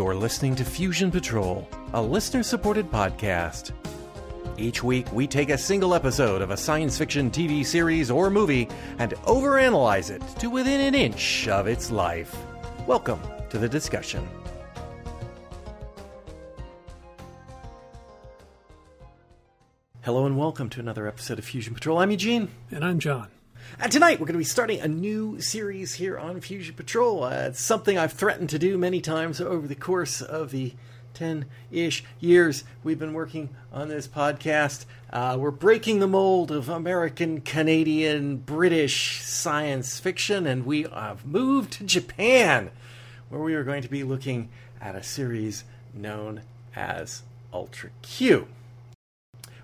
You're listening to Fusion Patrol, a listener supported podcast. Each week, we take a single episode of a science fiction TV series or movie and overanalyze it to within an inch of its life. Welcome to the discussion. Hello and welcome to another episode of Fusion Patrol. I'm Eugene. And I'm John. And tonight we're going to be starting a new series here on Fusion Patrol. Uh, it's something I've threatened to do many times over the course of the 10 ish years we've been working on this podcast. Uh, we're breaking the mold of American, Canadian, British science fiction, and we have moved to Japan, where we are going to be looking at a series known as Ultra Q.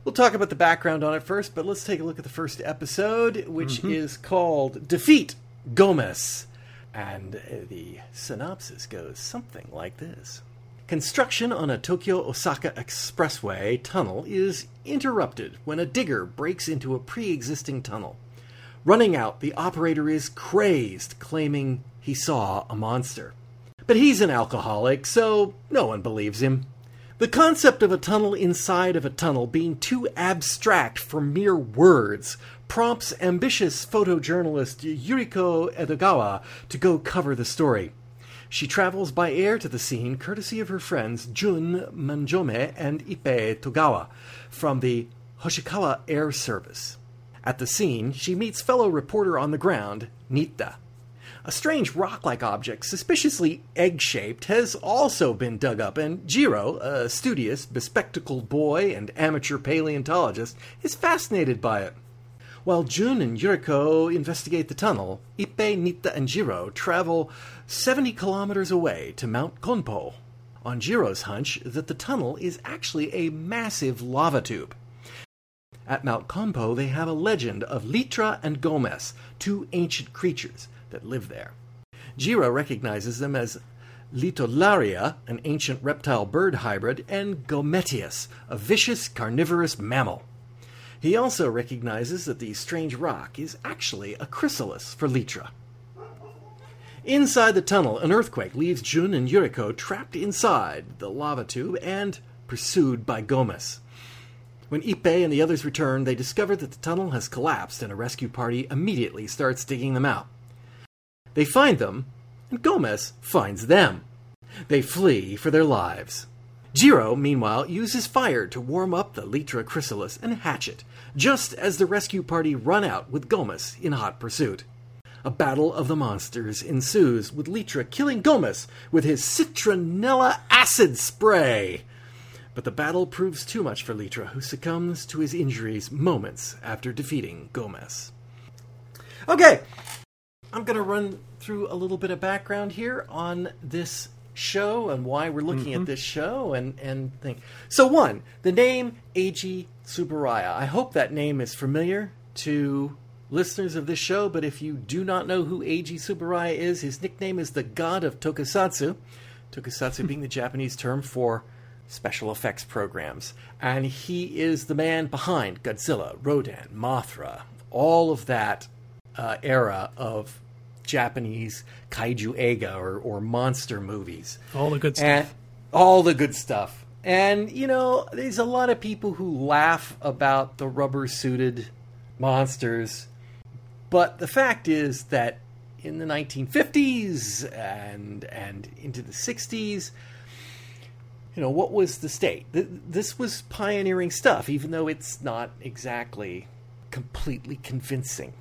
We'll talk about the background on it first, but let's take a look at the first episode, which mm-hmm. is called Defeat Gomez. And the synopsis goes something like this Construction on a Tokyo Osaka expressway tunnel is interrupted when a digger breaks into a pre existing tunnel. Running out, the operator is crazed, claiming he saw a monster. But he's an alcoholic, so no one believes him. The concept of a tunnel inside of a tunnel being too abstract for mere words prompts ambitious photojournalist Yuriko Edogawa to go cover the story. She travels by air to the scene courtesy of her friends Jun Manjome and Ippei Togawa from the Hoshikawa Air Service. At the scene, she meets fellow reporter on the ground, Nita. A strange rock like object, suspiciously egg shaped, has also been dug up, and Jiro, a studious, bespectacled boy and amateur paleontologist, is fascinated by it. While Jun and Yuriko investigate the tunnel, Ippei, Nita, and Jiro travel 70 kilometers away to Mount Konpo, on Jiro's hunch that the tunnel is actually a massive lava tube. At Mount Konpo, they have a legend of Litra and Gomez, two ancient creatures that live there. Jiro recognizes them as Litolaria, an ancient reptile bird hybrid, and Gometius, a vicious carnivorous mammal. He also recognizes that the strange rock is actually a chrysalis for Litra. Inside the tunnel, an earthquake leaves Jun and Yuriko trapped inside the lava tube and pursued by Gomez. When Ippei and the others return, they discover that the tunnel has collapsed and a rescue party immediately starts digging them out. They find them, and Gomez finds them. They flee for their lives. Jiro, meanwhile, uses fire to warm up the Litra chrysalis and hatch it, just as the rescue party run out with Gomez in hot pursuit. A battle of the monsters ensues, with Litra killing Gomez with his citronella acid spray. But the battle proves too much for Litra, who succumbs to his injuries moments after defeating Gomez. Okay, I'm going to run through a little bit of background here on this show and why we're looking mm-hmm. at this show and and think. So one, the name Eiji Tsuburaya. I hope that name is familiar to listeners of this show, but if you do not know who Eiji Tsuburaya is, his nickname is the God of Tokusatsu. Tokusatsu being the Japanese term for special effects programs. And he is the man behind Godzilla, Rodan, Mothra, all of that uh, era of Japanese kaiju eiga or, or monster movies. All the good stuff. And all the good stuff. And, you know, there's a lot of people who laugh about the rubber suited monsters. But the fact is that in the 1950s and, and into the 60s, you know, what was the state? This was pioneering stuff, even though it's not exactly completely convincing.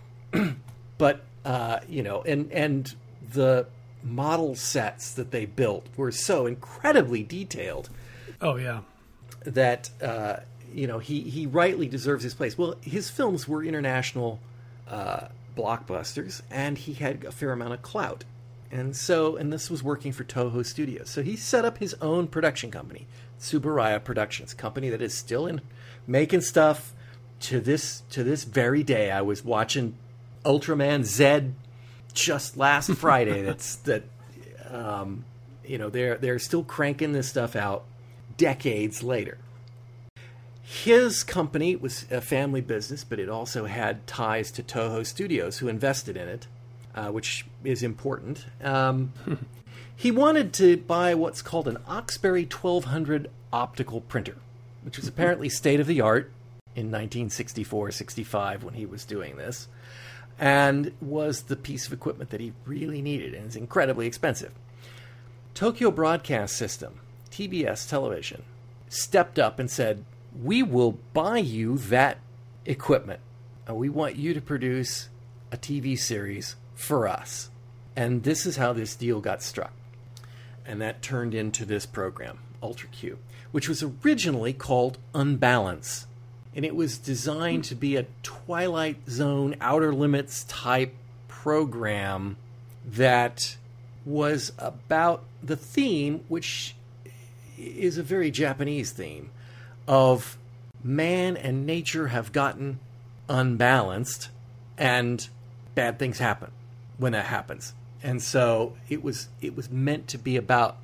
but uh, you know, and and the model sets that they built were so incredibly detailed. Oh yeah, that uh, you know he he rightly deserves his place. Well, his films were international uh, blockbusters, and he had a fair amount of clout. And so, and this was working for Toho Studios. So he set up his own production company, Tsuburaya Productions, company that is still in making stuff to this to this very day. I was watching Ultraman Z just last Friday. That's that. Um, you know they're they're still cranking this stuff out decades later. His company was a family business, but it also had ties to Toho Studios, who invested in it, uh, which is important. Um, he wanted to buy what's called an Oxberry 1200 optical printer, which was apparently state of the art in 1964 65 when he was doing this, and was the piece of equipment that he really needed and is incredibly expensive. Tokyo Broadcast System, TBS Television, stepped up and said, We will buy you that equipment. And we want you to produce a TV series for us. And this is how this deal got struck. And that turned into this program, Ultra Q, which was originally called Unbalance. And it was designed to be a Twilight Zone, Outer Limits type program that was about the theme, which is a very Japanese theme, of man and nature have gotten unbalanced and bad things happen when that happens. And so it was it was meant to be about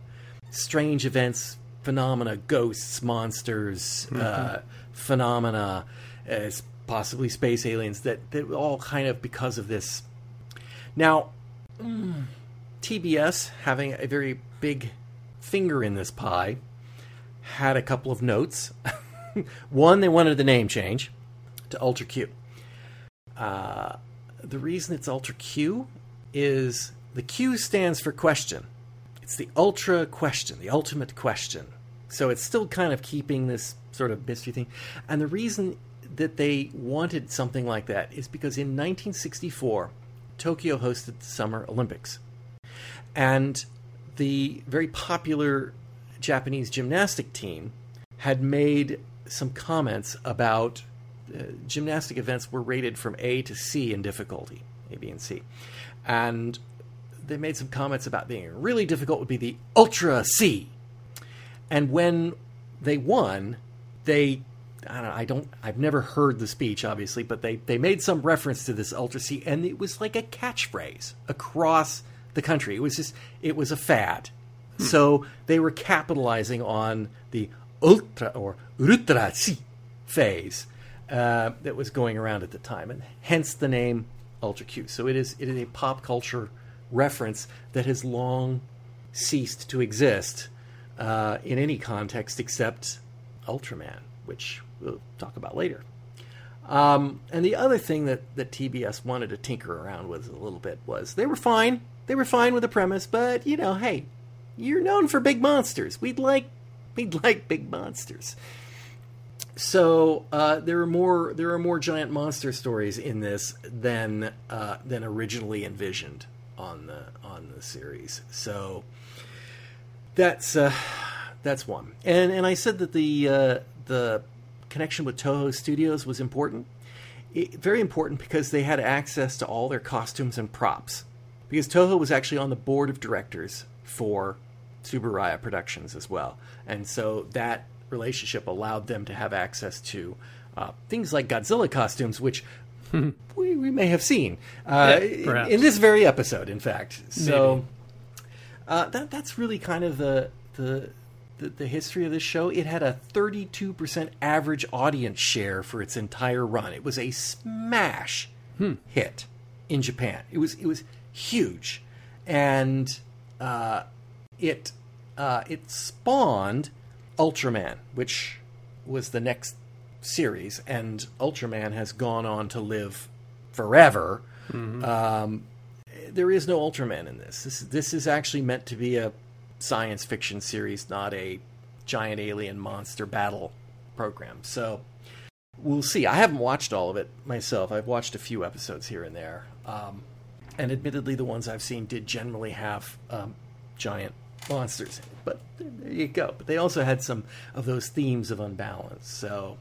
strange events, phenomena, ghosts, monsters, mm-hmm. uh, phenomena, as possibly space aliens that that all kind of because of this. Now, mm, TBS having a very big finger in this pie had a couple of notes. One, they wanted the name change to Ultra Q. Uh, the reason it's Ultra Q is the Q stands for question. It's the ultra question, the ultimate question. So it's still kind of keeping this sort of mystery thing. And the reason that they wanted something like that is because in 1964, Tokyo hosted the Summer Olympics. And the very popular Japanese gymnastic team had made some comments about uh, gymnastic events were rated from A to C in difficulty, A, B, and C. And they made some comments about being really difficult would be the Ultra C. And when they won, they I don't, I don't I've never heard the speech obviously, but they they made some reference to this Ultra C and it was like a catchphrase across the country. It was just it was a fad. Hmm. So they were capitalizing on the ultra or ultra C phase uh, that was going around at the time, and hence the name Ultra Q. So it is it is a pop culture reference that has long ceased to exist uh, in any context except Ultraman, which we'll talk about later. Um, and the other thing that, that TBS wanted to tinker around with a little bit was they were fine. They were fine with the premise, but you know, hey, you're known for big monsters. We'd like we'd like big monsters. So uh, there are more there are more giant monster stories in this than uh, than originally envisioned on the on the series. So that's uh, that's one. And and I said that the uh, the connection with Toho Studios was important. It, very important because they had access to all their costumes and props. Because Toho was actually on the board of directors for Tsuburaya Productions as well, and so that relationship allowed them to have access to uh, things like Godzilla costumes, which we, we may have seen uh, yeah, in this very episode, in fact. So uh, that that's really kind of the, the the the history of this show. It had a 32% average audience share for its entire run. It was a smash hmm. hit in Japan. It was it was huge, and uh, it uh, it spawned Ultraman, which was the next series, and Ultraman has gone on to live forever. Mm-hmm. Um, there is no Ultraman in this. This this is actually meant to be a science fiction series, not a giant alien monster battle program. So we'll see. I haven't watched all of it myself. I've watched a few episodes here and there, um, and admittedly, the ones I've seen did generally have um, giant monsters. But there you go. But they also had some of those themes of unbalance. So,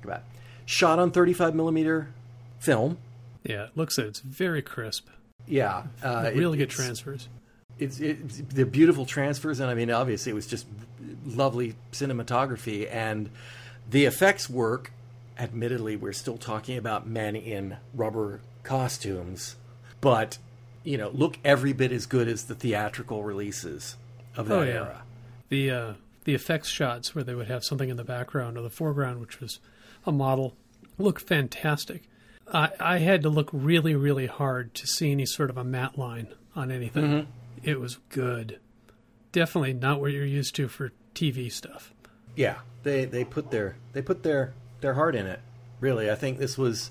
think about it. shot on 35 millimeter film. Yeah, it looks it's very crisp. Yeah, uh, really it, good transfers. It's, it's the beautiful transfers, and I mean, obviously, it was just lovely cinematography and the effects work. Admittedly, we're still talking about men in rubber costumes, but you know, look every bit as good as the theatrical releases of that oh, yeah. era. The uh, the effects shots where they would have something in the background or the foreground, which was a model, looked fantastic. I, I had to look really, really hard to see any sort of a matte line on anything. Mm-hmm. It was good. Definitely not what you're used to for TV stuff. Yeah, they they put their they put their their heart in it. Really, I think this was,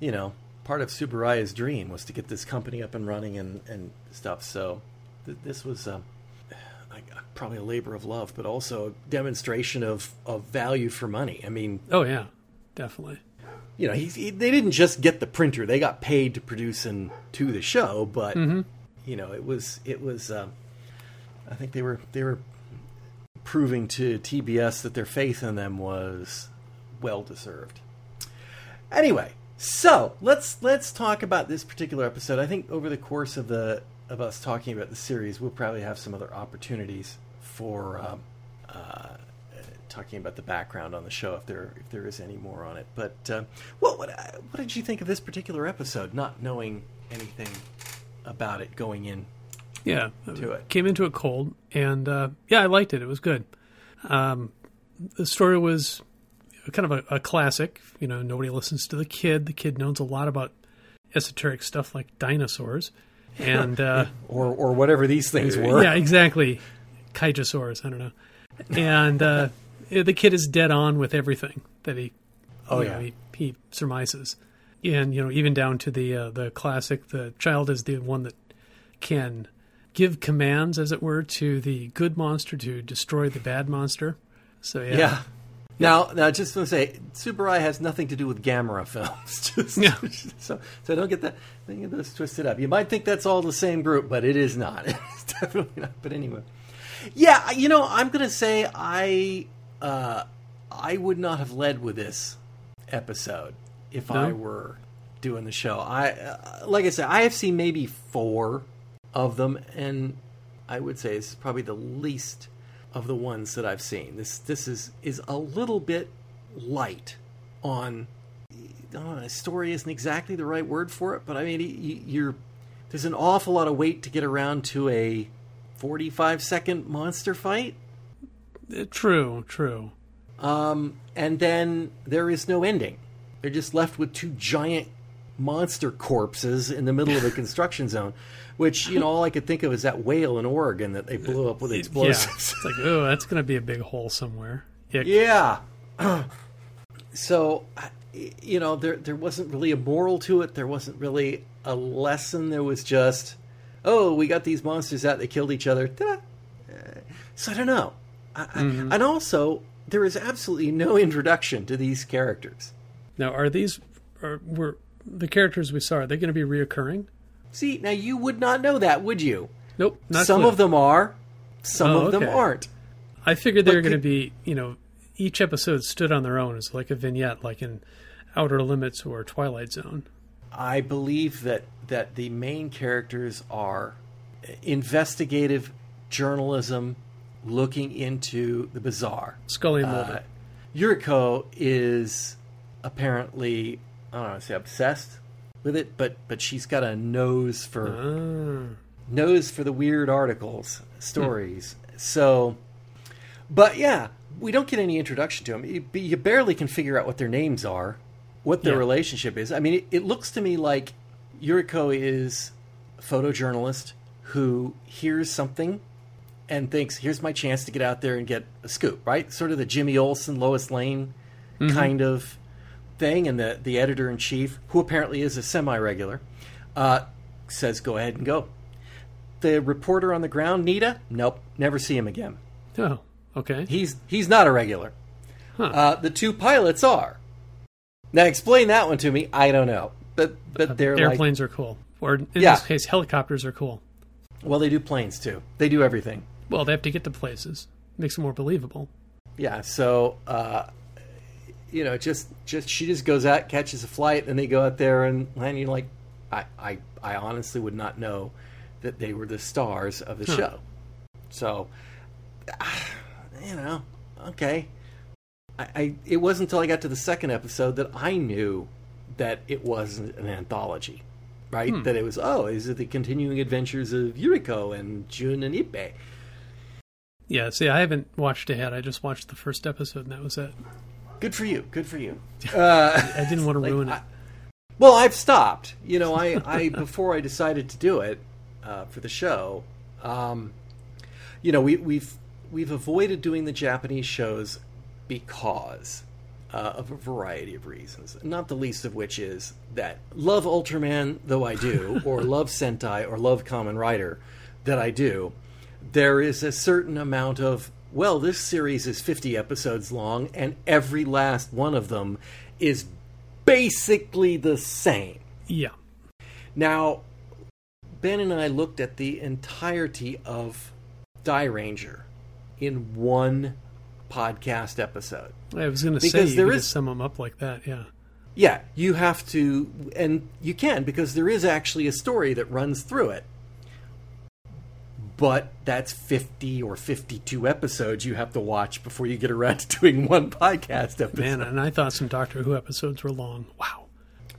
you know, part of Tsuburaya's dream was to get this company up and running and and stuff. So th- this was um, like, probably a labor of love, but also a demonstration of of value for money. I mean, Oh yeah, definitely. you know, he, he, they didn't just get the printer; they got paid to produce and to the show. But you know, it was it was. Um, I think they were they were proving to TBS that their faith in them was well deserved. Anyway, so let's let's talk about this particular episode. I think over the course of the of us talking about the series, we'll probably have some other opportunities for um, uh, talking about the background on the show if there if there is any more on it. But uh, what what what did you think of this particular episode? Not knowing anything about it going in. Yeah, To it. came into it cold, and uh, yeah, I liked it. It was good. Um, the story was kind of a, a classic. You know, nobody listens to the kid. The kid knows a lot about esoteric stuff like dinosaurs, and uh, or or whatever these things were. yeah, exactly, kaijosaurs. I don't know, and uh, the kid is dead on with everything that he. Oh, you know, yeah. he, he surmises, and you know, even down to the uh, the classic. The child is the one that can give commands, as it were, to the good monster to destroy the bad monster. So yeah, Yeah. Now, now, just want to say, Tsuburaya has nothing to do with Gamera films. Just, Yeah. So, so don't get that, don't get those twisted up. You might think that's all the same group, but it is not. It's definitely not. But anyway, yeah, you know, I'm gonna say I, uh, I would not have led with this episode if I were doing the show. I, uh, like I said, I have seen maybe four of them, and I would say this is probably the least of the ones that I've seen. This this is is a little bit light on. Know, story isn't exactly the right word for it, but I mean, you, you're there's an awful lot of weight to get around to a 45 second monster fight, true, true. um, and then there is no ending. They're just left with two giant monster corpses in the middle of a construction zone, which you know all I could think of is that whale in Oregon that they blew up with Yeah, explosives. it's like oh, that's going to be a big hole somewhere. Ick. Yeah. so, you know, there there wasn't really a moral to it. There wasn't really a lesson. There was just, oh, we got these monsters out. They killed each other. Ta-da. Uh, So I don't know. I, I, mm-hmm. and also, there is absolutely no introduction to these characters. Now, are these are were the characters we saw? Are they going to be reoccurring? See, now you would not know that, would you? Nope. Not some clue. of them are, some Oh, of them aren't. I figured they were going to be, you know, each episode stood on their own as like a vignette, like in Outer Limits or Twilight Zone. I believe that that the main characters are eh, investigative journalism looking into the bizarre. Scully and Uh, Yuriko is apparently I don't know, say obsessed with it, but but she's got a nose for Ah. nose for the weird articles, stories. So, but yeah, we don't get any introduction to them. You, you barely can figure out what their names are, what their Yeah. relationship is. I mean, it, it looks to me like Yuriko is a photojournalist who hears something and thinks, "Here's my chance to get out there and get a scoop." Right, sort of the Jimmy Olsen, Lois Lane kind of thing. And the the editor in chief, who apparently is a semi regular, uh, says, "Go ahead and go." The reporter on the ground, Nita, nope, never see him again. Oh, okay. He's he's not a regular. Huh. Uh, the two pilots are. Now explain that one to me. I don't know, but but they're like Airplanes are cool. Or in Yeah. this case, helicopters are cool. well, they do planes too. They do everything. Well, they have to get to places. Makes it more believable. Yeah. So uh, you know, just just she just goes out, catches a flight, and they go out there and land. You're like, I I I honestly would not know that they were the stars of the Huh. show. So, you know, okay. I, I it wasn't until I got to the second episode that I knew that it wasn't an anthology, right? Hmm. That it was oh, is it the continuing adventures of Yuriko and Jun and Ippei? Yeah, see, I haven't watched ahead. I just watched the first episode, and that was it. Good for you. Good for you. Uh, I didn't want to like, ruin it. I- well, I've stopped. You know, I, I before I decided to do it uh, for the show, Um, you know, we, we've we've avoided doing the Japanese shows because uh, of a variety of reasons. Not the least of which is that love Ultraman though I do, or love Sentai, or love Kamen Rider that I do. There is a certain amount of well, this series is 50 episodes long, and every last one of them is basically the same. Yeah. Now, Ben and I looked at the entirety of Dairanger in one podcast episode. I was going to say there is- sum them up like that. Yeah. Yeah, you have to, and you can because there is actually a story that runs through it. But that's 50 or 52 episodes you have to watch before you get around to doing one podcast episode. Man, and I thought some Doctor Who episodes were long. Wow.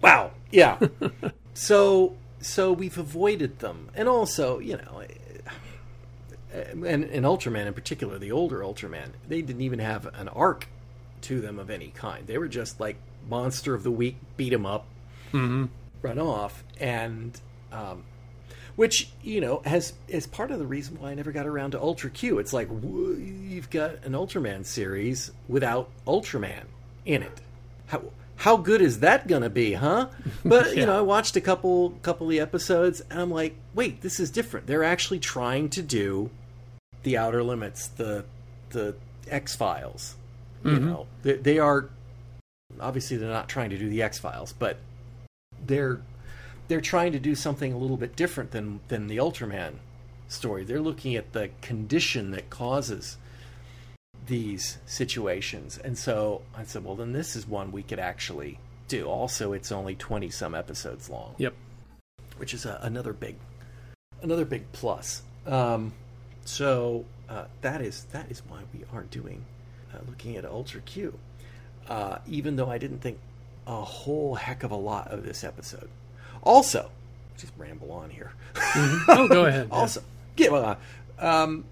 Wow. Yeah. so so we've avoided them, and also you know, eh, and, and Ultraman in particular, the older Ultraman, they didn't even have an arc to them of any kind. They were just like monster of the week, beat 'em up, run off, and um, which you know has is part of the reason why I never got around to Ultra Q. It's like wh- you've got an Ultraman series without Ultraman in it. How how good is that gonna be, huh? But you know, I watched a couple couple of the episodes, and I'm like, wait, this is different. They're actually trying to do the Outer Limits, the the X Files. You mm-hmm. know, they, they are obviously they're not trying to do the X Files, but they're they're trying to do something a little bit different than than the Ultraman story. They're looking at the condition that causes these situations, and so I said, well, then this is one we could actually do. Also, it's only twenty some episodes long Yep. which is a, another big another big plus. Um, so uh, that is that is why we are doing uh, looking at Ultra Q. Uh, even though I didn't think a whole heck of a lot of this episode. Also, just ramble on here. Oh, go ahead. Also, yeah, well, uh, um,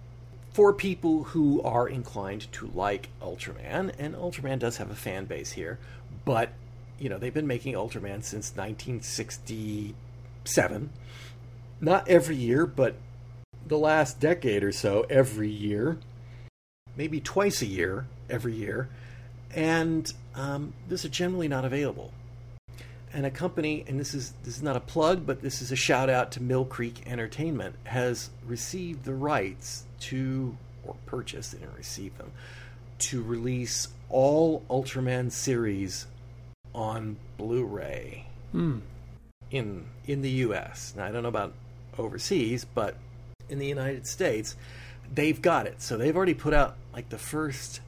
for people who are inclined to like Ultraman, and Ultraman does have a fan base here, but you know they've been making Ultraman since 1967. Not every year, but the last decade or so, every year, maybe twice a year, every year, and um, these are generally not available and a company, and this is this is not a plug, but this is a shout out to Mill Creek Entertainment, has received the rights to or purchased, they didn't receive them, to release all Ultraman series on Blu-ray Hmm. in in the U.S. Now I don't know about overseas, but in the United States, they've got it. So they've already put out like the first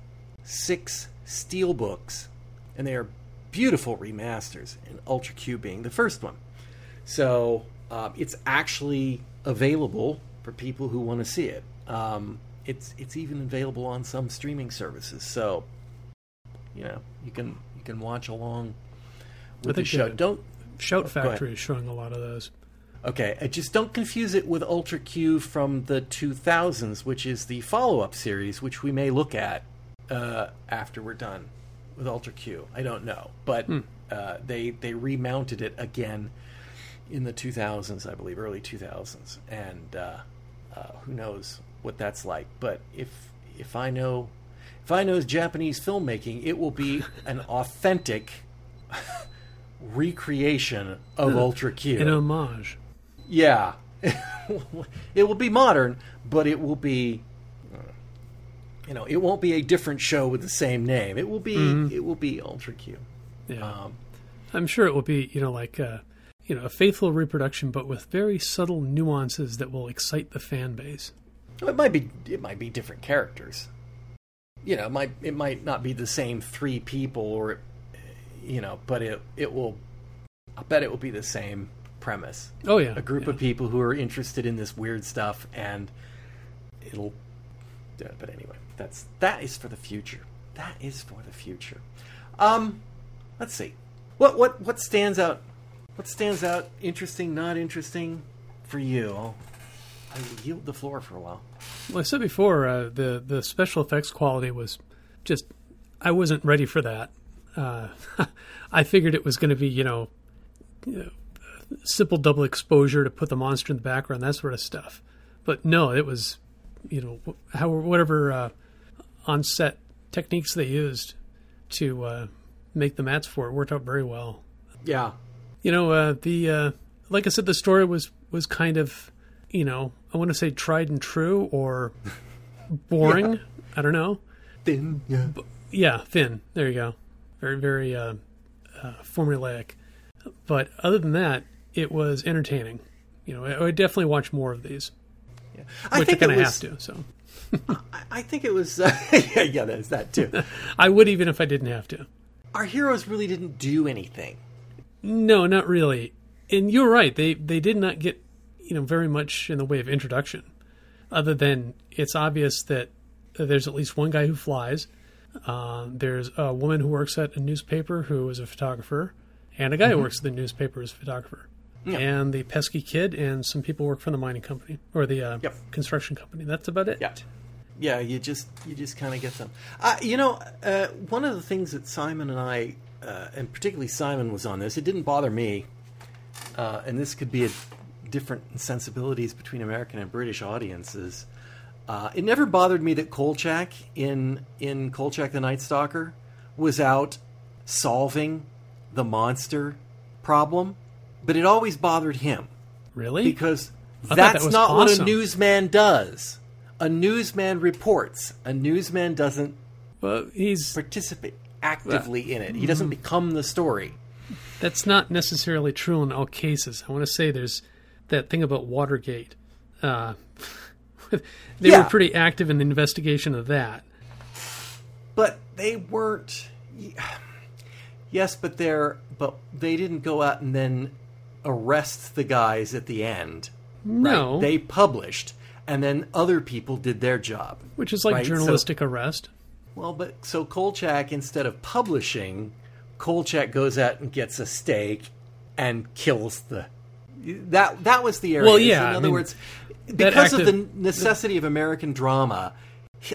six steel books, and they are beautiful remasters. And Ultra Q being the first one. So um, it's actually available for people who want to see it. Um, it's it's even available on some streaming services. So you know you can you can watch along I with the show. Don't Shout Oh. Factory is showing a lot of those. Okay, uh, just don't confuse it with Ultra Q from the 2000s, which is the follow up series, which we may look at uh, after we're done with Ultra Q. I don't know. But uh, they, they remounted it again in the 2000s, I believe, early 2000s. And uh, uh, who knows what that's like. But if, if I know. If I know Japanese filmmaking, it will be an authentic recreation of Ultra Q. An homage. Yeah. it will be modern, but it will be you know, it won't be a different show with the same name. It will be it will be Ultra Q. Yeah. Um, I'm sure it will be, you know, like uh, you know, a faithful reproduction, but with very subtle nuances that will excite the fan base. it might be it might be different characters. You know, it might it might not be the same three people or you know, but it it will I bet it will be the same premise. Oh yeah, a group yeah. of people who are interested in this weird stuff and it'll yeah, but anyway that's that is for the future. That is for the future. Um let's see. What what what stands out what stands out interesting not interesting for you? I yield the floor for a while. Well, I said before, uh, the the special effects quality was just I wasn't ready for that. Uh, I figured it was going to be, you know, you know, simple double exposure to put the monster in the background, that sort of stuff. but no, it was you know how whatever uh, on set techniques they used to uh, make the mattes for it worked out very well. Yeah. You know, uh, the uh, like I said, the story was was kind of you know I want to say tried and true or boring. Yeah. I don't know. Thin. Yeah. Yeah, thin. There you go. Very very uh, uh, formulaic. But other than that, it was entertaining. You know, I, I would definitely watch more of these, yeah. I which I think kind it of have to. So I, think it was. Uh, yeah, yeah, there's that too. I would even if I didn't have to. Our heroes really didn't do anything. No, not really. And you're right. They they did not get you know very much in the way of introduction, other than it's obvious that there's at least one guy who flies. Uh, there's a woman who works at a newspaper who is a photographer, and a guy who works at the newspaper is a photographer. And the pesky kid and some people work for the mining company or the uh, Yep. construction company. That's about it. Yeah. Yeah, you just you just kind of get them. Uh, you know, uh, one of the things that Simon and I, uh, and particularly Simon, was on this. It didn't bother me, uh, and this could be a different sensibilities between American and British audiences. Uh, it never bothered me that Kolchak in in Kolchak the Night Stalker was out solving the monster problem, but it always bothered him Really? because that that's was not what a newsman does. A newsman reports. A newsman doesn't well, he's participate actively in it. He doesn't become the story. That's not necessarily true in all cases. I want to say there's that thing about Watergate. Uh, they Yeah. were pretty active in the investigation of that. But they weren't. Yes, but they're but they didn't go out and then arrest the guys at the end. No, They published, and then other people did their job. which is like right, so- journalistic arrest. Well, but so Kolchak, instead of publishing, Kolchak goes out and gets a stake and kills the. That that was the area. Well, yeah, In I other mean, words, because of act the of- necessity of American drama,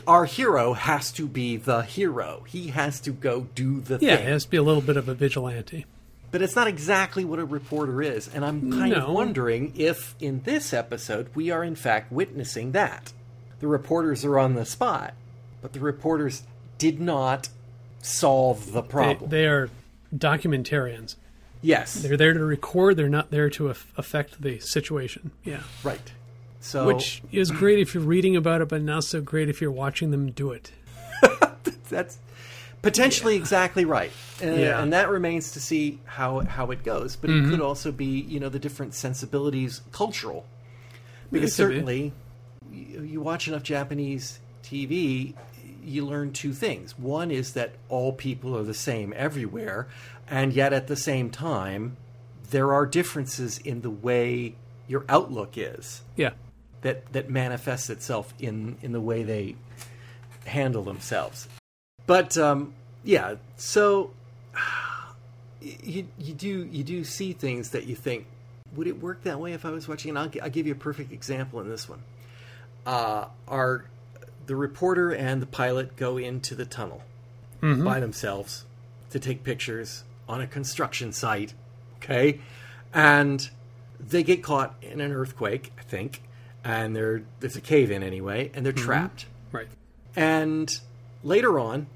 our hero has to be the hero. He has to go do the Yeah, thing. it has to be a little bit of a vigilante. But it's not exactly what a reporter is, and I'm kind of wondering if in this episode we are in fact witnessing that. The reporters are on the spot, but the reporters did not solve the problem. they are documentarians. yes, They're there to record. They're not there to aff- affect the situation. Yeah, right. So which is great if you're reading about it, but not so great if you're watching them do it. that's potentially exactly right, and, Yeah. and that remains to see how how it goes. But Mm-hmm. it could also be you know the different sensibilities, cultural, because could be. certainly you, you watch enough Japanese TV, you learn two things. One is that all people are the same everywhere, and yet at the same time, there are differences in the way your outlook is Yeah, that that manifests itself in in the way they handle themselves. But um, yeah, so you you do you do see things that you think would it work that way if I was watching? And I'll, I'll give you a perfect example in this one. Uh, are the reporter and the pilot go into the tunnel by themselves to take pictures on a construction site, okay, and they get caught in an earthquake, I think, and they're there's a cave in anyway, and they're trapped. right. And later on,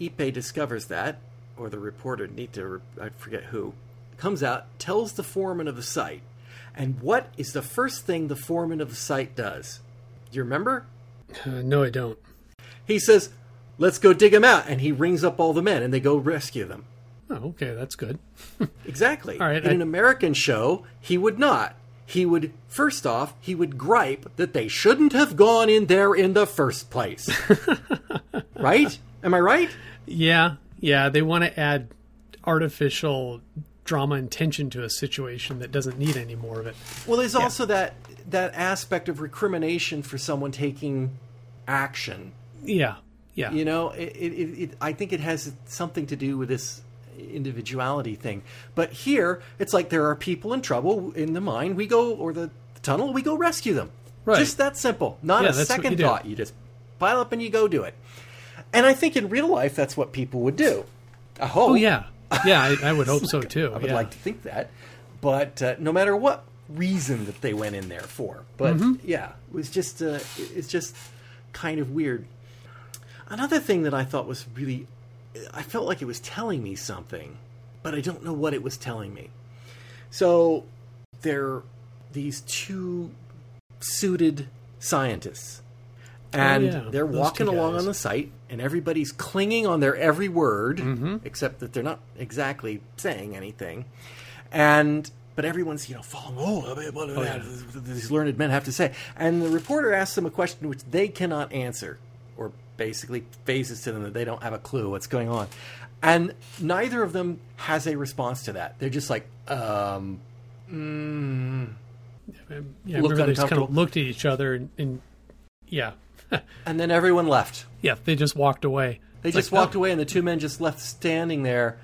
Ippei discovers that, or the reporter, Nita, I forget who, comes out, tells the foreman of the site. And what is the first thing the foreman of the site does? Do you remember? Uh, no, I don't. He says, Let's go dig him out. And he rings up all the men and they go rescue them. Oh, okay, that's good. Exactly. All right, in I- an American show, he would not. He would, first off, he would gripe that they shouldn't have gone in there in the first place. right? Am I right? Yeah, yeah, they want to add artificial drama and tension to a situation that doesn't need any more of it. Well, there's also that that aspect of recrimination for someone taking action. Yeah, yeah. You know, it, it, it, I think it has something to do with this individuality thing. But here, it's like there are people in trouble in the mine. We go or the, tunnel. We go rescue them. Right. Just that simple. Not Yeah, a second you thought. You just pile up and you go do it. And I think in real life, that's what people would do. I hope. Oh yeah, yeah. I, I would hope so too. I would yeah. like to think that. But uh, no matter what reason that they went in there for. But yeah, it was just uh, it's just kind of weird. Another thing that I thought was really, I felt like it was telling me something, but I don't know what it was telling me. So there, these two suited scientists, oh, and yeah, they're those walking along on the site, and everybody's clinging on their every word, mm-hmm. except that they're not exactly saying anything, and. But everyone's, you know, following. Oh, what do oh, yeah. these learned men have to say? And the reporter asks them a question which they cannot answer, basically phases to them that they don't have a clue what's going on. And neither of them has a response to that. They're just like, um, mm. Yeah, I Look remember they just kind of looked at each other and, and yeah, and then everyone left. yeah, they just walked away. They It's just like, walked oh, away, and the two men just left standing there.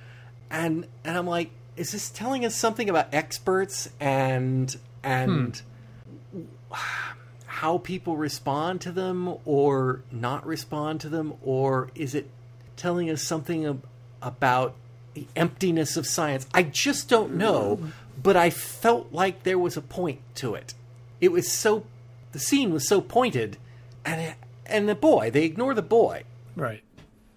And and I'm like, is this telling us something about experts and and how people respond to them or not respond to them, or is it telling us something ab- about the emptiness of science? I just don't know. But I felt like there was a point to it. It was so, the scene was so pointed, and it, and the boy, they ignore the boy Right.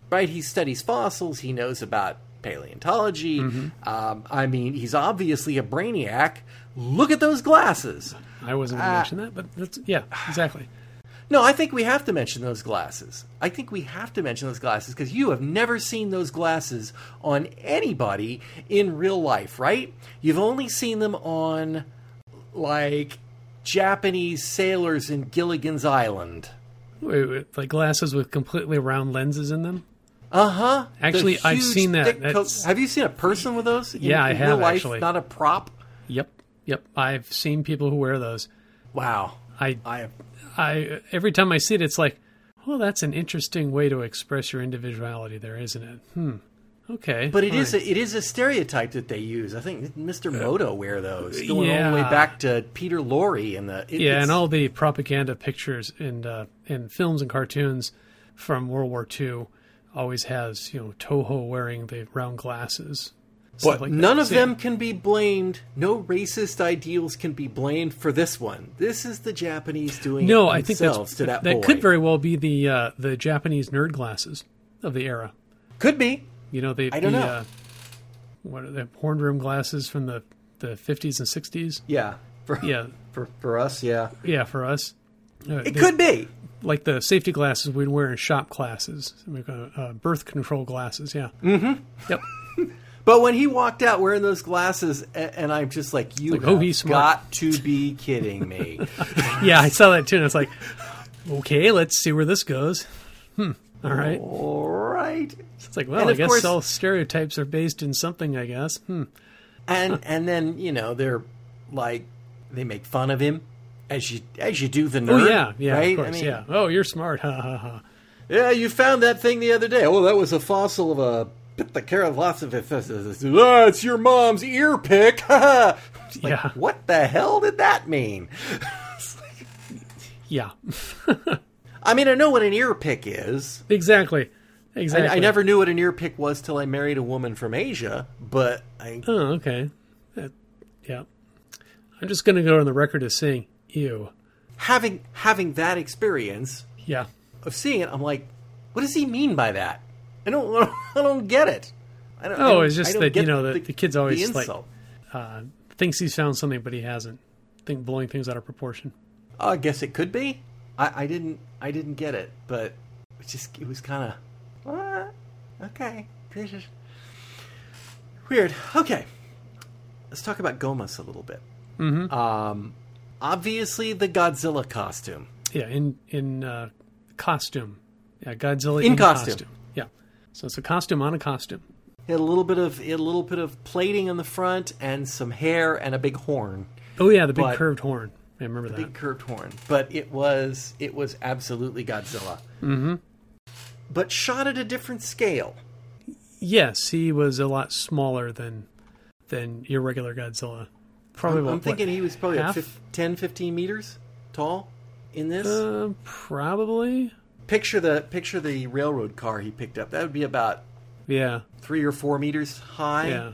right? He studies fossils. He knows about paleontology. Um, I mean, he's obviously a brainiac. Look at those glasses. I wasn't going to mention that, but that's yeah, exactly. No, I think we have to mention those glasses. I think we have to mention those glasses because you have never seen those glasses on anybody in real life, right? You've only seen them on like Japanese sailors in Gilligan's Island. Wait, wait, like glasses with completely round lenses in them. Uh huh. Actually, I've seen that. That's- Have you seen a person with those? in- Yeah, I have, real life, actually. Not a prop. Yep, yep. I've seen people who wear those. Wow. I, I. I every time I see it, it's like, well, that's an interesting way to express your individuality, there, isn't it? Hmm. Okay, But it all is right. a, it is a stereotype that they use. I think Mr. Moto wear those, going all the way back to Peter Lorre and the it- yeah, and all the propaganda pictures and uh, and films and cartoons from World War II always has you know Tojo wearing the round glasses. But like that. none of So, them can be blamed. No racist ideals can be blamed for this one. This is the Japanese doing No, I think themselves that's, to that that boy. could very well be the uh, the Japanese nerd glasses of the era. could be. You know, they I don't the, know. Uh, what are the horn rim glasses from the the fifties and sixties? Yeah. For, Yeah, For for us, yeah. yeah, for us. Uh, It they- could be. like the safety glasses we'd wear in shop classes, like, uh, uh, birth control glasses. Yeah. Mm-hmm. Yep. But when he walked out wearing those glasses, and, and I'm just like, you Like, oh, he's smart. got to be kidding me. Yeah, I saw that too, and it's like, okay, let's see where this goes. Hmm. All right. all right. It's like, well, I guess course- all stereotypes are based in something. I guess. Hmm. and and then you know they're like they make fun of him as you as you do the nerd. Oh yeah, yeah, right? of course, I mean, yeah. Oh, you're smart. Ha ha ha. yeah. You found that thing the other day. Oh, that was a fossil of a Pithecanthropus. Oh, ah, it's your mom's ear pick. like, Yeah. What the hell did that mean? Yeah. I mean, I know what an ear pick is. exactly. I, Exactly. I never knew what an ear pick was till I married a woman from Asia. But I, Oh, okay. That- yeah. I'm just gonna go on the record as saying, ew. having having that experience, Yeah. of seeing it, I'm like, what does he mean by that? I don't, I don't get it. I don't, I Oh, don't- it's just that, you know, the- the kid's always like- Uh, thinks he's found something, but he hasn't. Think blowing things out of proportion. Oh, I guess it could be. I, I didn't, I didn't get it, but it just, it was kind of, what? Okay, this is weird. Okay, let's talk about Gomas a little bit. Mm-hmm. Um, obviously the Godzilla costume. Yeah, in in uh, costume. Yeah, Godzilla In in, costume. Yeah. So it's a costume on a costume. It had a little bit of, a little bit of plating in the front and some hair and a big horn. Oh yeah, the big But- curved horn. I remember that. big curved horn, but it was it was absolutely Godzilla. Mm-hmm. But shot at a different scale. Yes, he was a lot smaller than than your regular Godzilla. Probably I'm, about, I'm thinking what, he was probably half? 10, 15 meters tall in this. Uh, probably. Picture the picture the railroad car he picked up. That would be about Yeah, three or four meters high. yeah.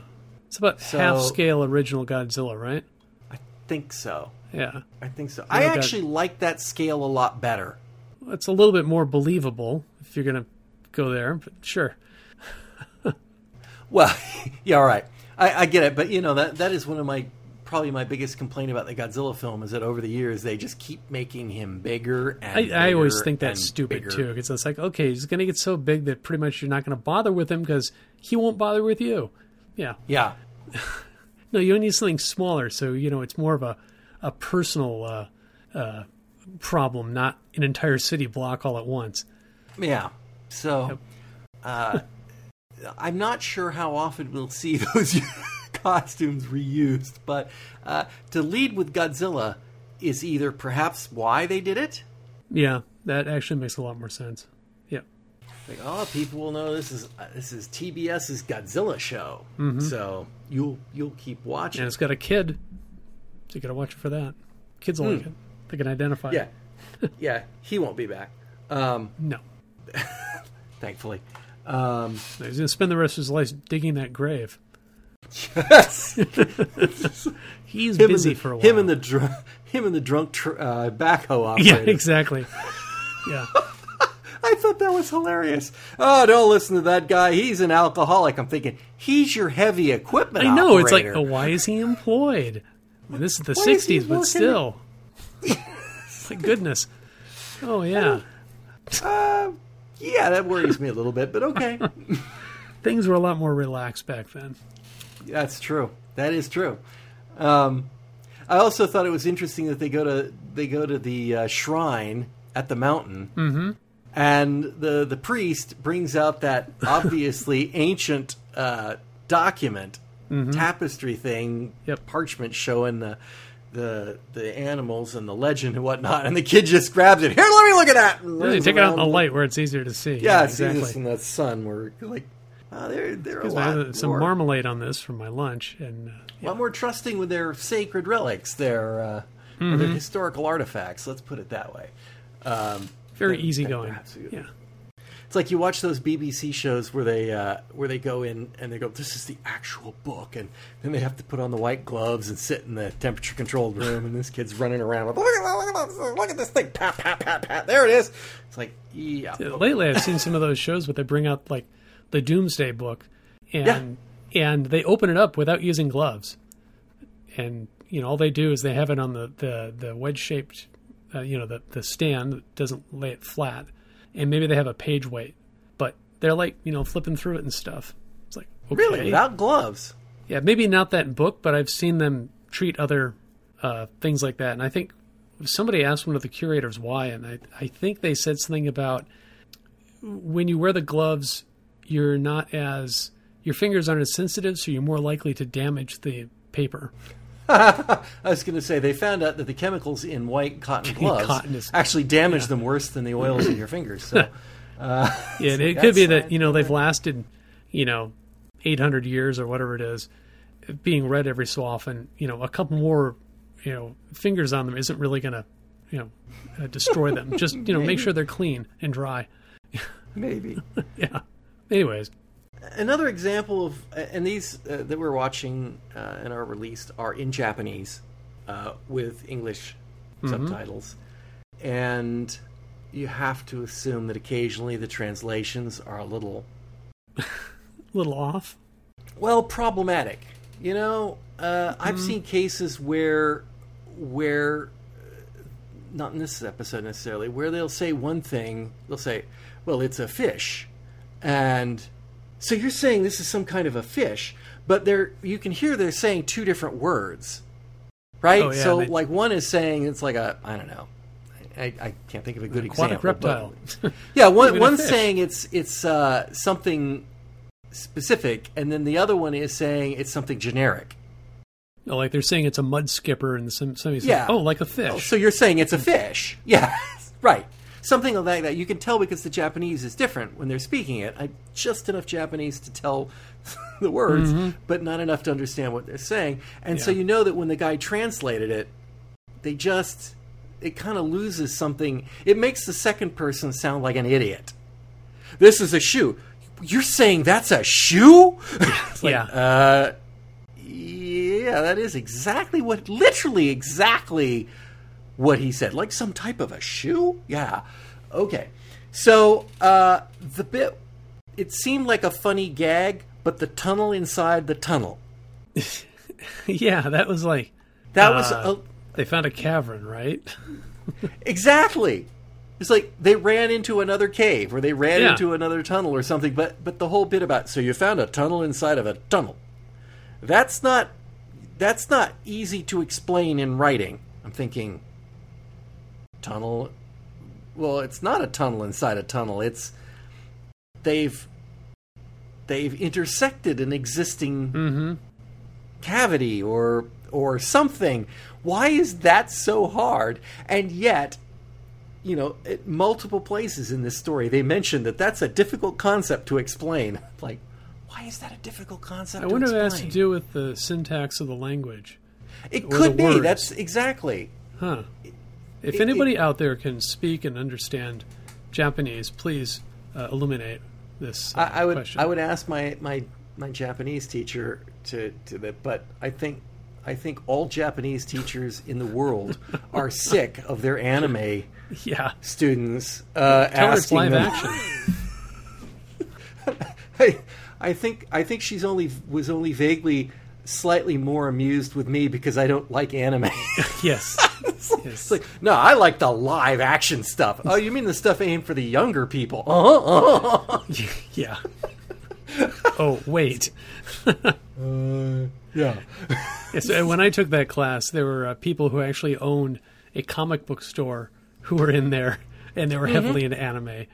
It's about So- half scale original Godzilla, right? I think so. Yeah, I think so. I actually like that scale a lot better. it's a little bit more believable if you're gonna go there. But sure, Well, yeah, all right. I, I get it, but you know that that is one of my probably my biggest complaint about the Godzilla film is that over the years they just keep making him bigger and I, I always think that's stupid bigger. too because it's like okay, he's gonna get so big that pretty much you're not gonna bother with him because he won't bother with you. Yeah, Yeah, no, you need something smaller, so you know it's more of a a personal uh, uh, problem, not an entire city block all at once. yeah. So, uh, I'm not sure how often we'll see those costumes reused, but uh, to lead with Godzilla is either perhaps why they did it. Yeah, that actually makes a lot more sense. Yeah, Like, oh, people will know this is uh, this is TBS's Godzilla show, so you'll you'll keep watching. and it's got a kid, so you gotta watch it for that. Kids will like it; they can identify. Yeah, yeah, he won't be back. Um, no, thankfully. Um, he's gonna spend the rest of his life digging that grave. Yes, He's him busy the, for a while. him and the dr- him and the drunk tr- uh, backhoe yeah, exactly. Yeah. I thought that was hilarious. Oh, don't listen to that guy. He's an alcoholic. I'm thinking he's your heavy equipment. I know. It's like, oh, why is he employed? I mean, this is the Why is '60s, but still. My goodness. Oh yeah, Uh, yeah, that worries me a little bit, but okay. things were a lot more relaxed back then. That's true. That is true. Um, I also thought it was interesting that they go to they go to the uh, shrine at the mountain, mm-hmm. and the the priest brings out that obviously ancient uh, document tapestry thing, Yep. parchment showing the. The the animals and the legend and whatnot, and the kid just grabs it. Here, let me look at that. and runs take it out in the light where it's easier to see. Yeah, it's exactly. just in the sun. Where like, oh, they're they're a I lot had some more- marmalade on this from my lunch, and uh, a lot more trusting with their sacred relics, their uh, Mm-hmm. their historical artifacts. Let's put it that way. Um, very easygoing. Yeah, It's like you watch those BBC shows where they uh, where they go in and they go, "This is the actual book," and then they have to put on the white gloves and sit in the temperature controlled room, and this kid's running around with, "Look at look at this, look at this thing, pat pat pat pat." There it is. It's like, yeah, lately I've seen some of those shows where they bring out like the Domesday Book, and and they open it up without using gloves, and you know all they do is they have it on the the, the wedge shaped, uh, you know the the stand that doesn't lay it flat, and maybe they have a page weight, but they're like you know flipping through it and stuff. It's like okay. really without gloves. Yeah, maybe not that book, but I've seen them treat other uh, things like that. And I think somebody asked one of the curators why, and I, I think they said something about when you wear the gloves, you're not as your fingers aren't as sensitive, so you're more likely to damage the paper. I was going to say they found out that the chemicals in white cotton gloves Cotton is- actually damage them worse than the oils in your fingers. So, uh, Yeah, it could be that you know they've lasted, you know, 800 years or whatever it is, being read every so often. You know, a couple more, you know, fingers on them isn't really going to, you know, uh, destroy them. Just you know, make sure they're clean and dry. maybe. Yeah. Anyways, Another example of, and these uh, that we're watching uh, and are released are in Japanese uh, with English subtitles, and you have to assume that occasionally the translations are a little little off. well problematic. You know uh, i've seen cases where where uh, not in this episode necessarily where they'll say one thing they'll say well it's a fish and so you're saying this is some kind of a fish but they're you can hear they're saying two different words right Oh, yeah, so they- like one is saying it's like a i don't know I, I can't think of a good Aquatic example. reptile. yeah, one one's saying it's it's uh, something specific, and then the other one is saying it's something generic. No, like they're saying it's a mud skipper, and some somebody says, Yeah. "Oh, like a fish." So you're saying it's a fish? Yeah, right. Something like that. You can tell because the Japanese is different when they're speaking it. I just enough Japanese to tell the words, but not enough to understand what they're saying. And so Mm-hmm. You know that when the guy translated it, they just it kind of loses something. It makes the second person sound like an idiot. This is a shoe. You're saying that's a shoe? Like, yeah, Uh, yeah. yeah, that is exactly what, literally exactly what he said. Like some type of a shoe? Yeah. Okay. So, uh, the bit, it seemed like a funny gag, but the tunnel inside the tunnel. yeah, that was like That was Uh, a, they found a cavern, right? Exactly. It's like they ran into another cave or they ran Yeah. into another tunnel or something. But but the whole bit about so you found a tunnel inside of a tunnel. That's not that's not easy to explain in writing. I'm thinking tunnel. Well, it's not a tunnel inside a tunnel. It's they've they've intersected an existing Mm-hmm. cavity or or something. Why is that so hard? And yet, you know, at multiple places in this story, they mention that that's a difficult concept to explain. Like, why is that a difficult concept? I wonder if it has to do with the syntax of the language. It could be. words. That's exactly. Huh. If It- anybody out there can speak and understand Japanese, please uh, illuminate this uh, I, I would question. I would ask my my my Japanese teacher to to that, but I think I think all Japanese teachers in the world are sick of their anime yeah. students uh, Tell her it's asking live them. action. I, I think I think she's only was only vaguely slightly more amused with me because I don't like anime. yes. it's yes. like no, I like the live action stuff. Oh, you mean the stuff aimed for the younger people? Uh-huh, uh-huh. yeah. oh, wait. yeah. Yes, uh, when I took that class, there were uh, people who actually owned a comic book store who were in there, and they were heavily into anime.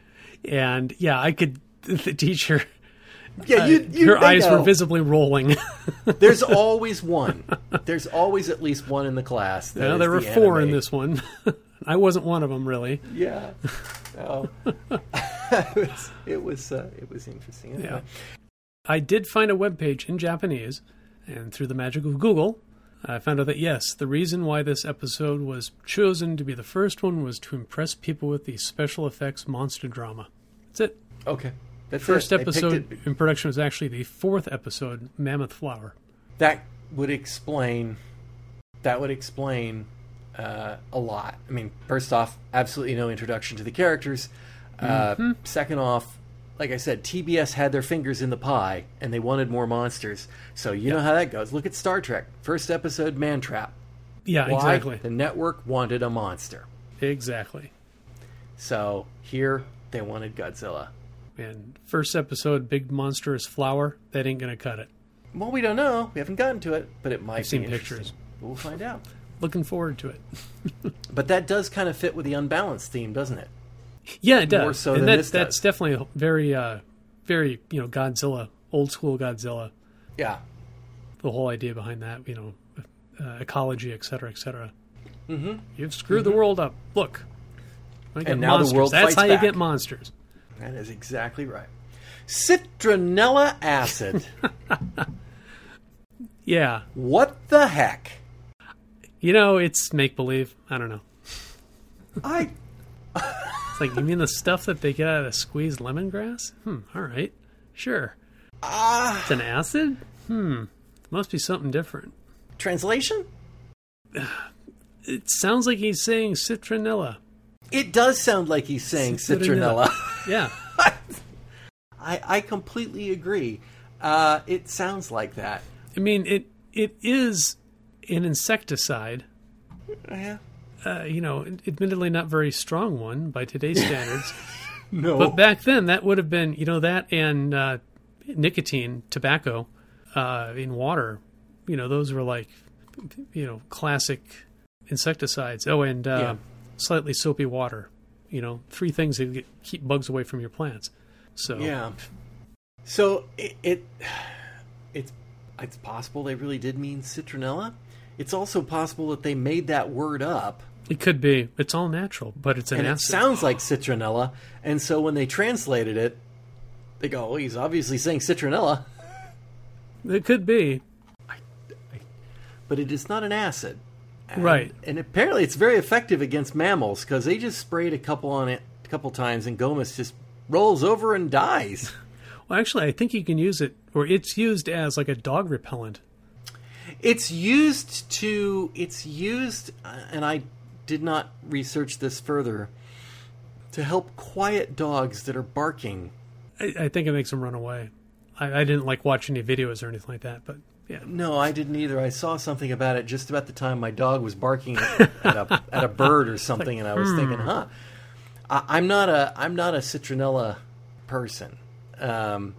And yeah, I could. The teacher, Yeah, uh, you, you her eyes were visibly rolling. There's always one. There's always at least one in the class. Now, there were the four in this one. I wasn't one of them, really. Yeah. No. it was it was, uh, it was interesting. Anyway. Yeah. I did find a web page in Japanese, and through the magic of Google, I found out that yes, the reason why this episode was chosen to be the first one was to impress people with the special effects monster drama. That's it. Okay. That's First it. Episode in production was actually the fourth episode, Mammoth Flower. that would explain that would explain uh, a lot. I mean, first off, absolutely no introduction to the characters. Uh, Mm-hmm. Second off, like I said, TBS had their fingers in the pie and they wanted more monsters. So you know how that goes. Look at Star Trek. First episode, Man Trap. Yeah, Why? exactly. The network wanted a monster. Exactly. So here they wanted Godzilla. And first episode, Big Monstrous Flower, that ain't going to cut it. Well, we don't know. We haven't gotten to it, but it might I've be seen pictures. We'll find out. Looking forward to it. But that does kind of fit with the unbalanced theme, doesn't it? Yeah, it does. More so and than that, this that's does. definitely very, uh, very, you know, Godzilla, old school Godzilla. Yeah. the whole idea behind that, you know, uh, ecology, et cetera, et cetera. Mm-hmm. You've screwed the world up. Look, I get And now the world That's how back. you get monsters. That is exactly right. Citronella acid. Yeah, what the heck? you know, it's make believe. I don't know. I It's like you mean the stuff that they get out of squeezed lemongrass? Hmm. All right, sure. ah It's an acid. Hmm. Must be something different. translation? It sounds like he's saying citronella. It does sound like he's saying Citronella. citronella. Yeah. I I completely agree. Uh, it sounds like that. I mean, it it is an insecticide. Yeah. Uh, you know, admittedly not very strong one by today's standards. No. But back then, that would have been, you know, that and uh, nicotine, tobacco uh, in water. You know, those were like, you know, classic insecticides. Oh, and uh, Yeah. slightly soapy water. You know, three things that get, keep bugs away from your plants. So, Yeah. So it, it it's it's possible they really did mean citronella. It's also possible that they made that word up it could be. It's all natural, but it's an and it acid. sounds like citronella, and so when they translated it, they go, "Oh, he's obviously saying citronella, it could be. but it is not an acid." And, Right. And apparently, it's very effective against mammals because they just sprayed a couple on it a couple times, and Gomess just rolls over and dies. Well, actually, I think you can use it, or it's used as like a dog repellent. It's used to. It's used, uh, and I did not research this further, to help quiet dogs that are barking. I, I think it makes them run away. I, I didn't like watch any videos or anything like that, but yeah. No, I didn't either. I saw something about it just about the time my dog was barking at, a at a bird or something, and I was thinking, huh. I, I'm not a I'm not a citronella person. Um,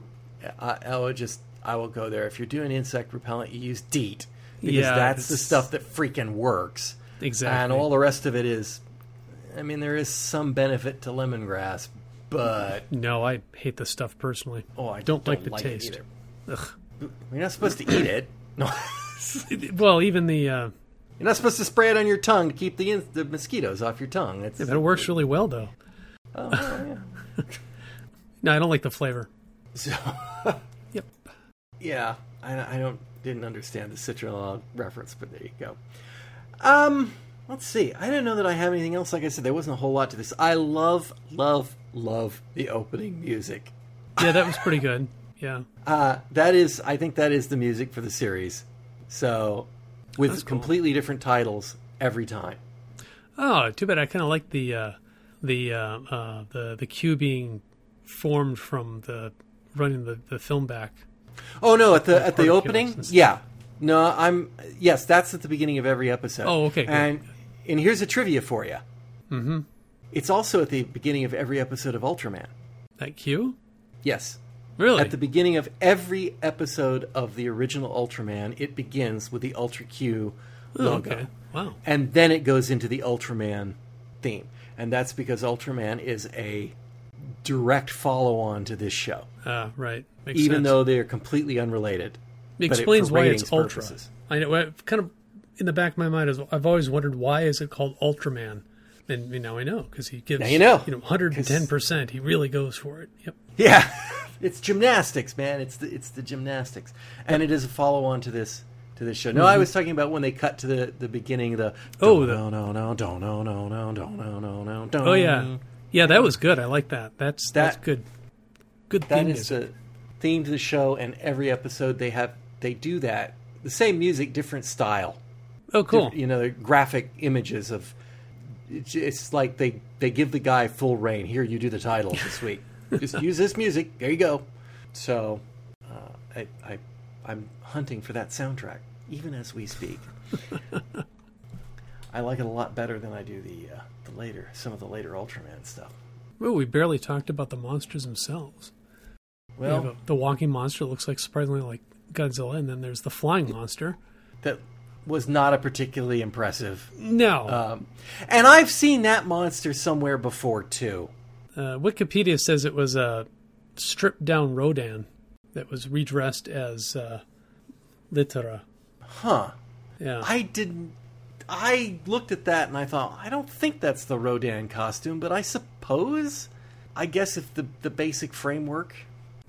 I, I will just I will go there. If you're doing insect repellent, you use DEET because Yeah, that's the stuff that freaking works. Exactly. And all the rest of it is, I mean, there is some benefit to lemongrass, but No, I hate the stuff personally. oh, I Don't like the it taste. either. Ugh. You're not supposed to eat it. No, Well, even the uh, you're not supposed to spray it on your tongue to keep the in- the mosquitoes off your tongue. It's, yeah, but it works really well though. Oh, well, yeah. No, I don't like the flavor. So, Yep. yeah, I, I don't didn't understand the citronella reference, but there you go. Um, let's see. I don't know that I have anything else. Like I said, there wasn't a whole lot to this. I love, love, love the opening music. Yeah, that was pretty good. Yeah. Uh, that is, I think that is the music for the series. So, with That's cool. completely different titles every time. Oh, too bad. I kind of like the uh, the uh, uh, the the cue being formed from the running the, the film back. Oh no, at the at the opening, yeah. No, I'm yes, that's at the beginning of every episode. Oh, okay, good. And and here's a trivia for you. Mm-hmm. It's also at the beginning of every episode of Ultraman. That cue? Yes. Really? At the beginning of every episode of the original Ultraman, it begins with the Ultra Q Oh, logo. okay. Wow. And then it goes into the Ultraman theme. And that's because Ultraman is a direct follow on to this show. Uh, right. Makes even sense. though they're completely unrelated. it explains for why it's ultra. purposes. I know. I've kind of in the back of my mind is I've always wondered why is it called Ultraman, and you know I know because he gives Now you know. you know 110 percent. He really goes for it. Yep. Yeah, it's gymnastics, man. It's the it's the gymnastics, and it is a follow on to this to this show. No, I was talking about when they cut to the the beginning. The Mm-hmm. Oh, the- no no no no no no no no no no no. Oh yeah, yeah. That was good. I like that. That's that's That- good. Good that theme is music. the theme to the show. And every episode they have they do that the same music, different style. Oh, cool. You know, the graphic images of. It's, it's like they they give the guy full reign. Here, you do the title this week. Just use this music. There you go. So, uh, I, I I'm hunting for that soundtrack even as we speak. I like it a lot better than I do the uh, the later some of the later Ultraman stuff. Well, we barely talked about the monsters themselves. We Well, a- the walking monster looks like surprisingly like Godzilla, and then there's the flying monster. that was not a particularly impressive. No, Um, and I've seen that monster somewhere before too. Uh, Wikipedia says it was a stripped down Rodan that was redressed as uh, Litera. Huh. Yeah, I didn't. I looked at that and I thought, I don't think that's the Rodan costume, but I suppose. I guess if the the basic framework.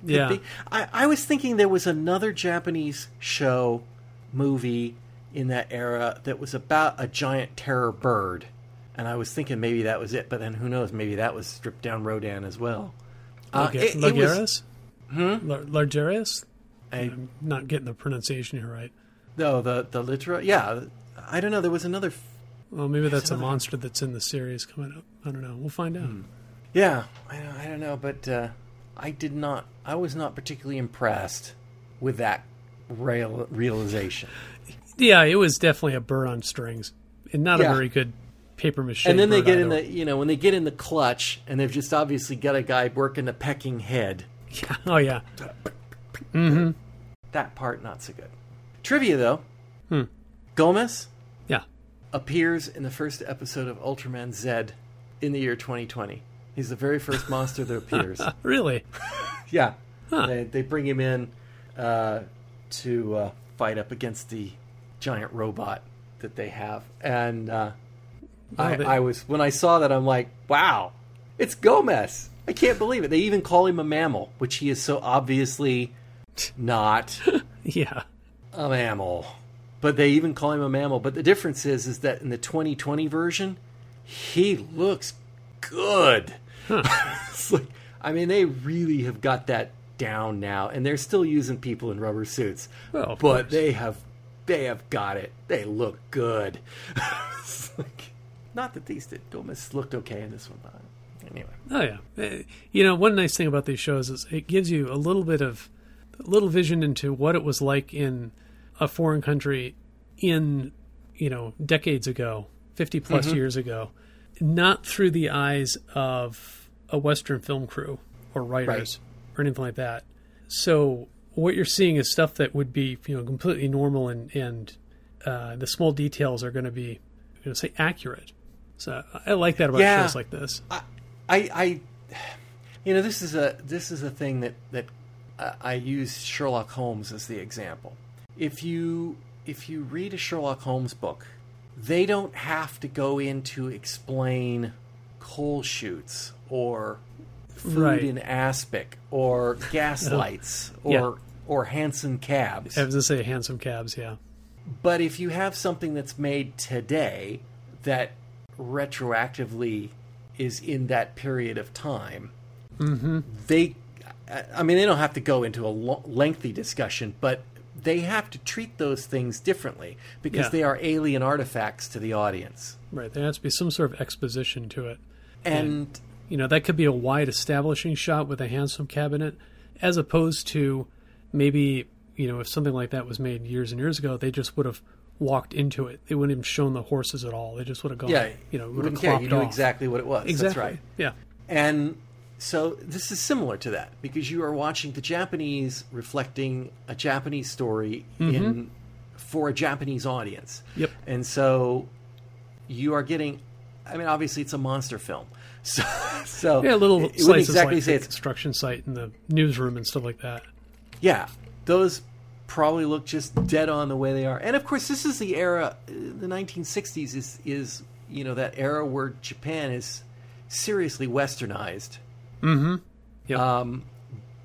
Yeah. be- I, I was thinking there was another Japanese show, movie in that era that was about a giant terror bird, and I was thinking maybe that was it. But then who knows? Maybe that was stripped down Rodan as well. Uh, Larga- it- it was- Largarius. Hmm? Largarius. I- I'm not getting the pronunciation here right. no, the the litera. Yeah, I don't know. There was another. f- Well, maybe that's a monster that's in the series coming up. I don't know. We'll find out. Yeah, I don't, I don't know, but uh, I did not. I was not particularly impressed with that rail, realization. Yeah, it was definitely a bird on strings, and not Yeah. a very good paper mache. and then they get in the, you know, when they get in the clutch, and they've just obviously got a guy working the pecking head. Yeah. Oh yeah. That part not so good. Trivia though, Hmm. Gomess Yeah. appears in the first episode of Ultraman Z in the year 2020. He's the very first monster that appears. Really? Yeah. Huh. They, they bring him in uh, to uh, fight up against the giant robot that they have. And uh, I, I was when I saw that, I'm like, wow, it's Gomess. I can't believe it. They even call him a mammal, which he is so obviously not Yeah. a mammal. But they even call him a mammal. But the difference is, is that in the 2020 version, he looks good. It's like- I mean, they really have got that down now, and they're still using people in rubber suits. Well, but course. they have they have got it. They look good. like, not that these did. Gomess looked okay in this one, but anyway. Oh yeah, uh, you know one nice thing about these shows is it gives you a little bit of a little vision into what it was like in a foreign country in you know decades ago, fifty plus Mm-hmm. years ago, not through the eyes of a Western film crew or writers or anything like that. So what you're seeing is stuff that would be you know completely normal and and uh, the small details are going to be going to say accurate. So I like that about Yeah. shows like this. I, I, you know, this is a this is a thing that that uh, I use Sherlock Holmes as the example. If you if you read a Sherlock Holmes book, they don't have to go in to explain coal chutes or food Right. in aspic or gas lights or Yeah. or Hanson cabs. I was to say handsome cabs, yeah. But if you have something that's made today that retroactively is in that period of time, Mm-hmm. they, I mean, they don't have to go into a lo- lengthy discussion, but they have to treat those things differently because Yeah. they are alien artifacts to the audience. Right. There has to be some sort of exposition to it. And You know, that could be a wide establishing shot with a handsome cabinet, as opposed to maybe, you know, if something like that was made years and years ago, they just would have walked into it. They wouldn't have shown the horses at all. They just would have gone, yeah, you know, would have wouldn't care. You knew off. exactly what it was. Exactly. That's right. Yeah. And so this is similar to that because you are watching the Japanese reflecting a Japanese story in for a Japanese audience. Mm-hmm. Yep. And so you are getting I mean obviously it's a monster film. So so Yeah, little it wouldn't slices exactly like say the it's construction site and the newsroom and stuff like that. yeah, those probably look just dead on the way they are. And of course, this is the era, uh, the 1960s is is you know that era where Japan is seriously westernized, Mm-hmm. Yep. um,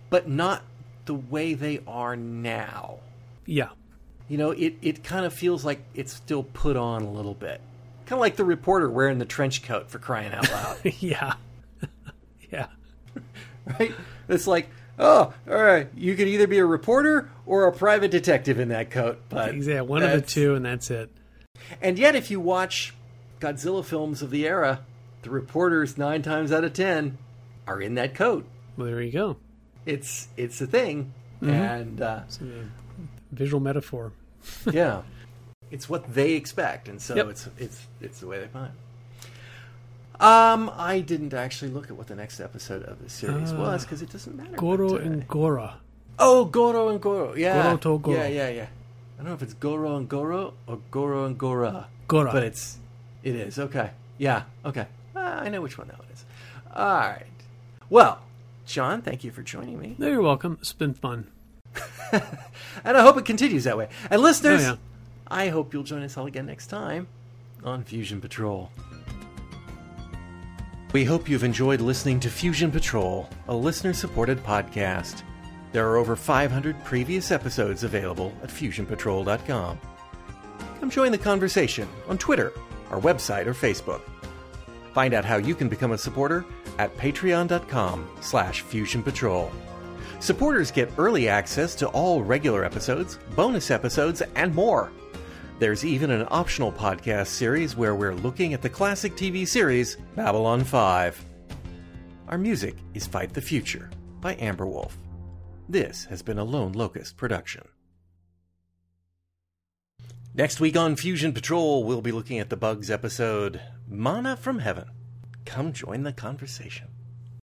but not the way they are now. yeah. You know, it it kind of feels like it's still put on a little bit, kind of like the reporter wearing the trench coat for crying out loud. yeah. yeah. right? It's like, oh, all right, you could either be a reporter or a private detective in that coat, but Exactly. One of the two, and that's it. And yet, if you watch Godzilla films of the era, the reporters nine times out of ten are in that coat. Well, there you go. It's it's a thing, Mm-hmm. and uh, Visual metaphor. yeah, it's what they expect, and so Yep. it's it's it's the way they find. Um, I didn't actually look at what the next episode of this series Uh, was because it doesn't matter. Goro uh, and Gora. Oh, Goro and Goro. Yeah. Goro to Goro. Yeah, yeah, yeah. I don't know if it's Goro and Goro or Goro and Gora. Gora. But it's it is. Okay. Yeah. Okay. Ah, I know which one that one is. All right. Well, John, thank you for joining me. No, you're welcome. It's been fun. And I hope it continues that way. And listeners, Oh, yeah. I hope you'll join us all again next time on Fusion Patrol. We hope you've enjoyed listening to Fusion Patrol, a listener supported podcast. There are over 500 previous episodes available at fusionpatrol.com. Come join the conversation on Twitter, our website, or Facebook. Find out how you can become a supporter at patreon.com slash fusionpatrol. Supporters get early access to all regular episodes, bonus episodes, and more. There's even an optional podcast series where we're looking at the classic TV series Babylon 5. Our music is Fight the Future by Amber Wolf. This has been a Lone Locust production. Next week on Fusion Patrol, we'll be looking at the Bugs episode Mana from Heaven. Come join the conversation.